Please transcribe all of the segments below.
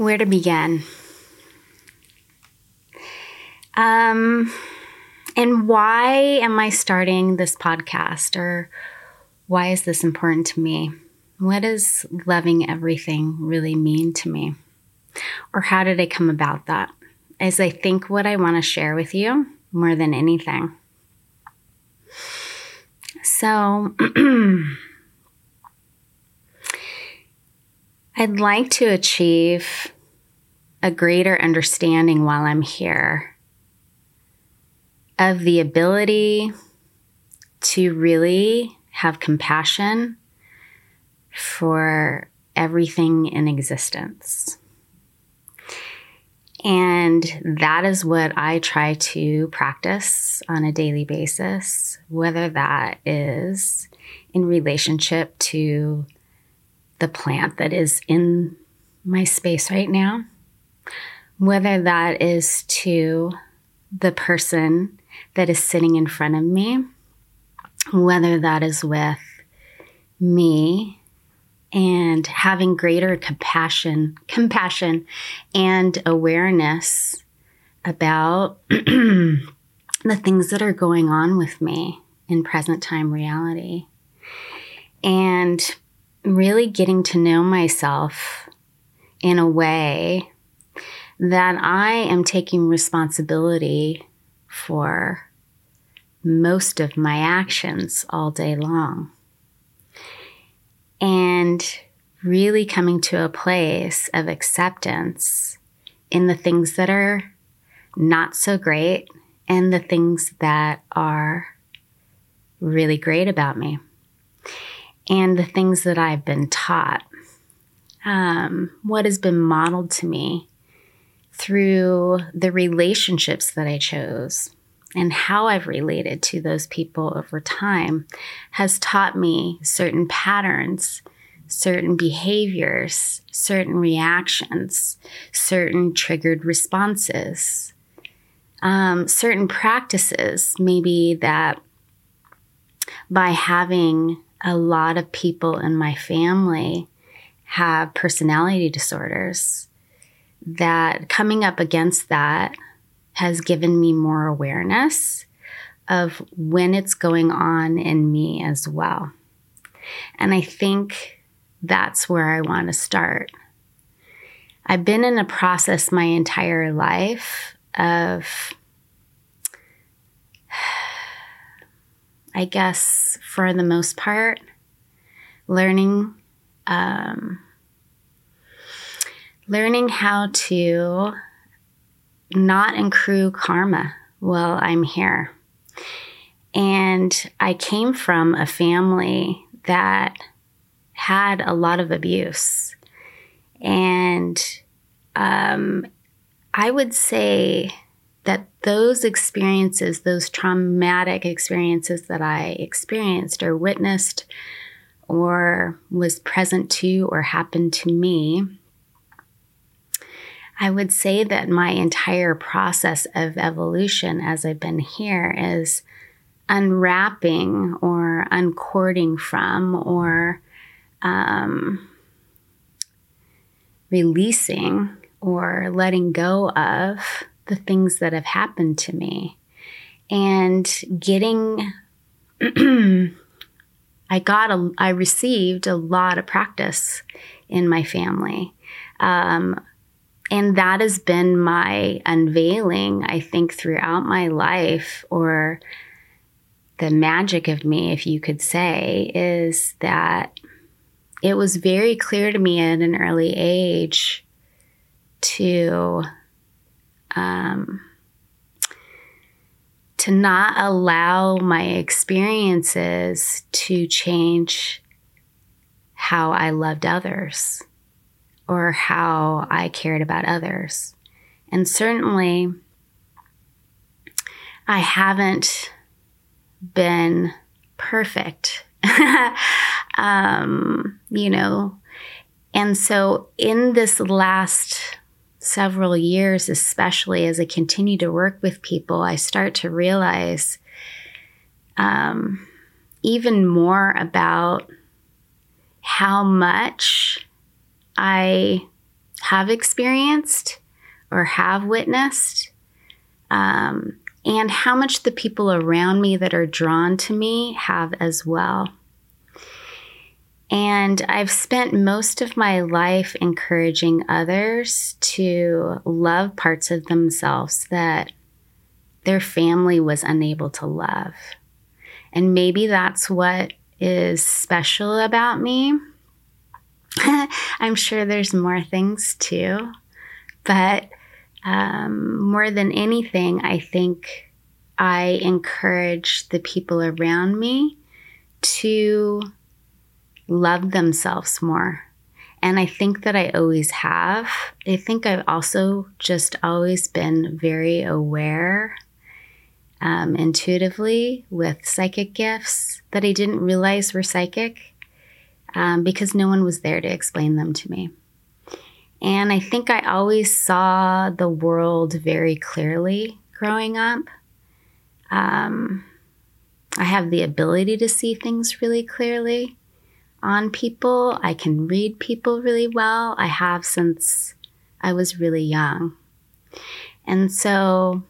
Where to begin? Um, and why am I starting this podcast or why is this important to me? What does loving everything really mean to me? Or how did I come about that? Is I think what I want to share with you more than anything. So, I'd like to achieve a greater understanding while I'm here of the ability to really have compassion for everything in existence. And that is what I try to practice on a daily basis, whether that is in relationship to the plant that is in my space right now, whether that is to the person that is sitting in front of me, whether that is with me and having greater compassion, compassion and awareness about the things that are going on with me in present time reality. And really getting to know myself in a way that I am taking responsibility for most of my actions all day long. And really coming to a place of acceptance in the things that are not so great and the things that are really great about me and the things that I've been taught, um, what has been modeled to me through the relationships that I chose and how I've related to those people over time has taught me certain patterns, certain behaviors, certain reactions, certain triggered responses, um, certain practices, maybe that by having a lot of people in my family have personality disorders. That coming up against that has given me more awareness of when it's going on in me as well. And I think that's where I want to start. I've been in a process my entire life of I guess, for the most part, learning um, learning how to not accrue karma while I'm here. And I came from a family that had a lot of abuse. And um, I would say that those experiences, those traumatic experiences that I experienced or witnessed or was present to or happened to me, I would say that my entire process of evolution as I've been here is unwrapping or uncording from or um, releasing or letting go of the things that have happened to me and getting I got a I received a lot of practice in my family. Um, and that has been my unveiling, I think, throughout my life, or the magic of me, if you could say, is that it was very clear to me at an early age to um, to not allow my experiences to change how I loved others or how I cared about others. And certainly, I haven't been perfect, um, you know. And so, in this last several years, especially as I continue to work with people, I start to realize um, even more about how much I have experienced or have witnessed, um, and how much the people around me that are drawn to me have as well. And I've spent most of my life encouraging others to love parts of themselves that their family was unable to love. And maybe that's what is special about me. I'm sure there's more things too, but um, more than anything, I think I encourage the people around me to love themselves more. And I think that I always have. I think I've also just always been very aware um, intuitively with psychic gifts that I didn't realize were psychic um, because no one was there to explain them to me. And I think I always saw the world very clearly growing up. Um, I have the ability to see things really clearly on people. I can read people really well. I have since I was really young. And so,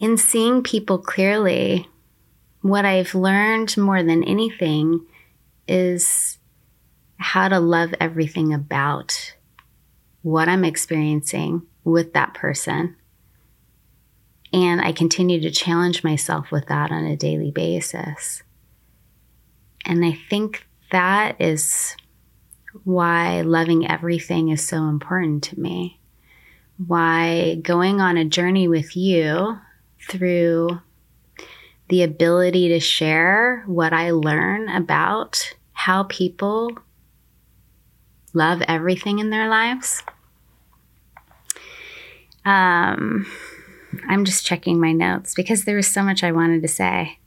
in seeing people clearly, what I've learned more than anything is how to love everything about what I'm experiencing with that person. And I continue to challenge myself with that on a daily basis. And I think that is why loving everything is so important to me. Why going on a journey with you through the ability to share what I learn about how people love everything in their lives. Um, I'm just checking my notes because there was so much I wanted to say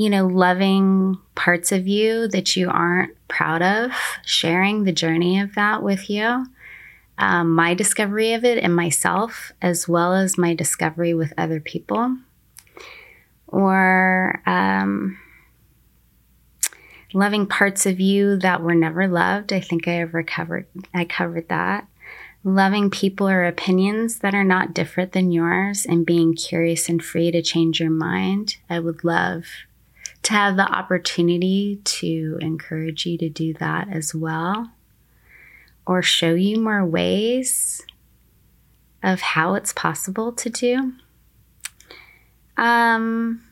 you know, loving parts of you that you aren't proud of, sharing the journey of that with you. Um, my discovery of it in myself, as well as my discovery with other people. Or um, loving parts of you that were never loved. I think I ever covered I covered that. Loving people or opinions that are not different than yours and being curious and free to change your mind. I would love to have the opportunity to encourage you to do that as well, or show you more ways of how it's possible to do. Um,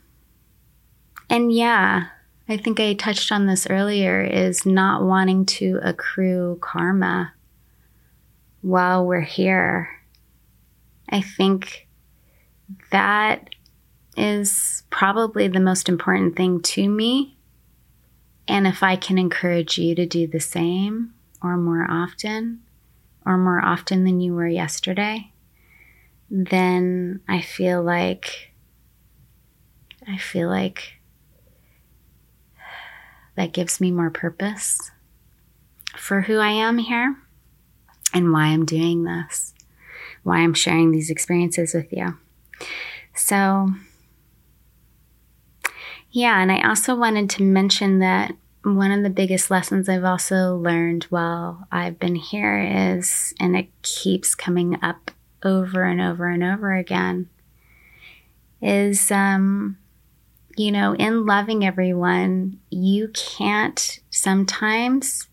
and yeah, I think I touched on this earlier is not wanting to accrue karma while we're here. I think that is probably the most important thing to me. And if I can encourage you to do the same or more often, or more often than you were yesterday, then I feel like I feel like that gives me more purpose for who I am here and why I'm doing this, why I'm sharing these experiences with you. So, yeah, and I also wanted to mention that one of the biggest lessons I've also learned while I've been here is, and it keeps coming up over and over and over again, is, um, you know, in loving everyone, you can't sometimes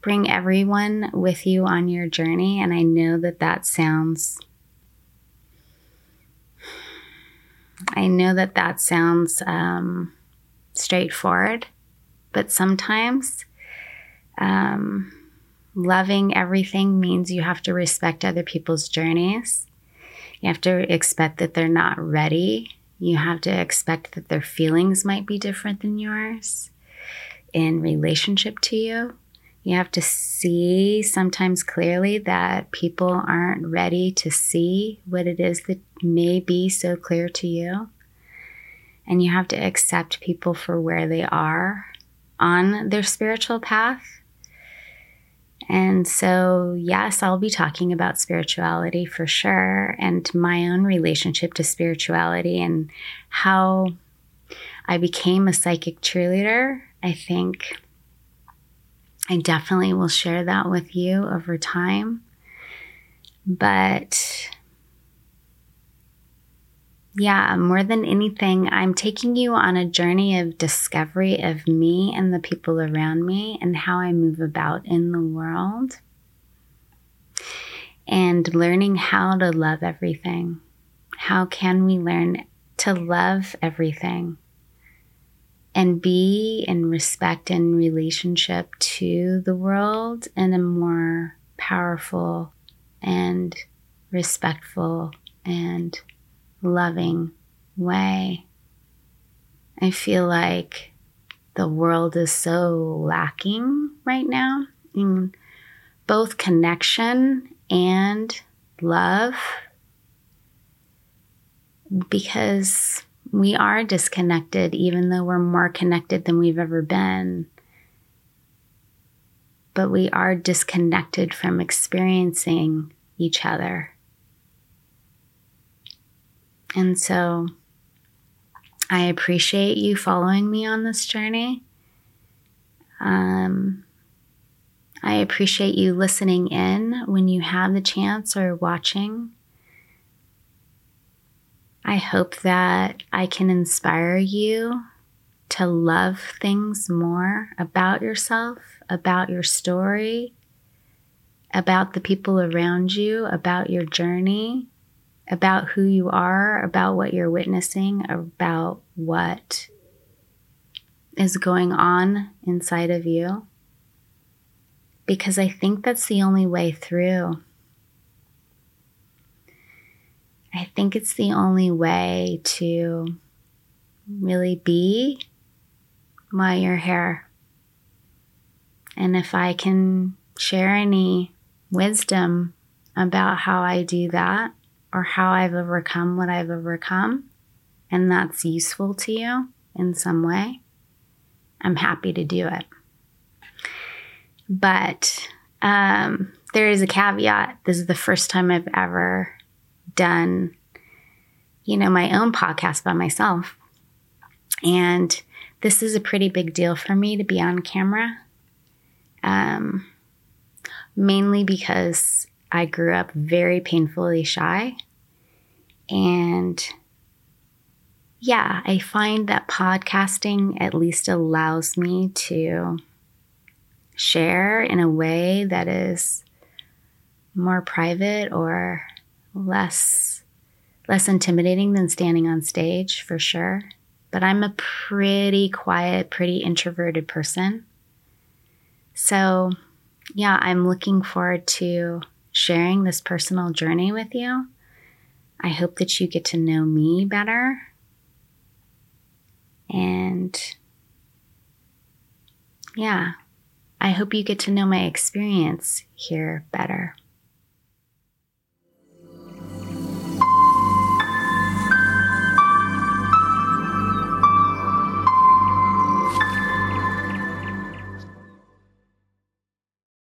bring everyone with you on your journey. And I know that that sounds I know that that sounds um, straightforward, but sometimes um, loving everything means you have to respect other people's journeys. You have to expect that they're not ready. You have to expect that their feelings might be different than yours in relationship to you. You have to see sometimes clearly that people aren't ready to see what it is that may be so clear to you. And you have to accept people for where they are on their spiritual path. And so, yes, I'll be talking about spirituality for sure and my own relationship to spirituality and how I became a psychic cheerleader. I think I definitely will share that with you over time. But yeah, more than anything, I'm taking you on a journey of discovery of me and the people around me and how I move about in the world and learning how to love everything. How can we learn to love everything and be in respect and relationship to the world in a more powerful and respectful and loving way? I feel like the world is so lacking right now in both connection and love because we are disconnected, even though we're more connected than we've ever been. But we are disconnected from experiencing each other. And so I appreciate you following me on this journey. Um, I appreciate you listening in when you have the chance or watching. I hope that I can inspire you to love things more about yourself, about your story, about the people around you, about your journey, about who you are, about what you're witnessing, about what is going on inside of you because I think that's the only way through. I think it's the only way to really be while you're here. And if I can share any wisdom about how I do that or how I've overcome what I've overcome, and that's useful to you in some way, I'm happy to do it. But um, there is a caveat. This is the first time I've ever done, you know, my own podcast by myself. And this is a pretty big deal for me to be on camera. Um, mainly because I grew up very painfully shy. And yeah, I find that podcasting at least allows me to share in a way that is more private or less less intimidating than standing on stage for sure. But i'm a pretty quiet pretty introverted person. So yeah i'm looking forward to sharing this personal journey with you. I hope that you get to know me better. And yeah I hope you get to know my experience here better.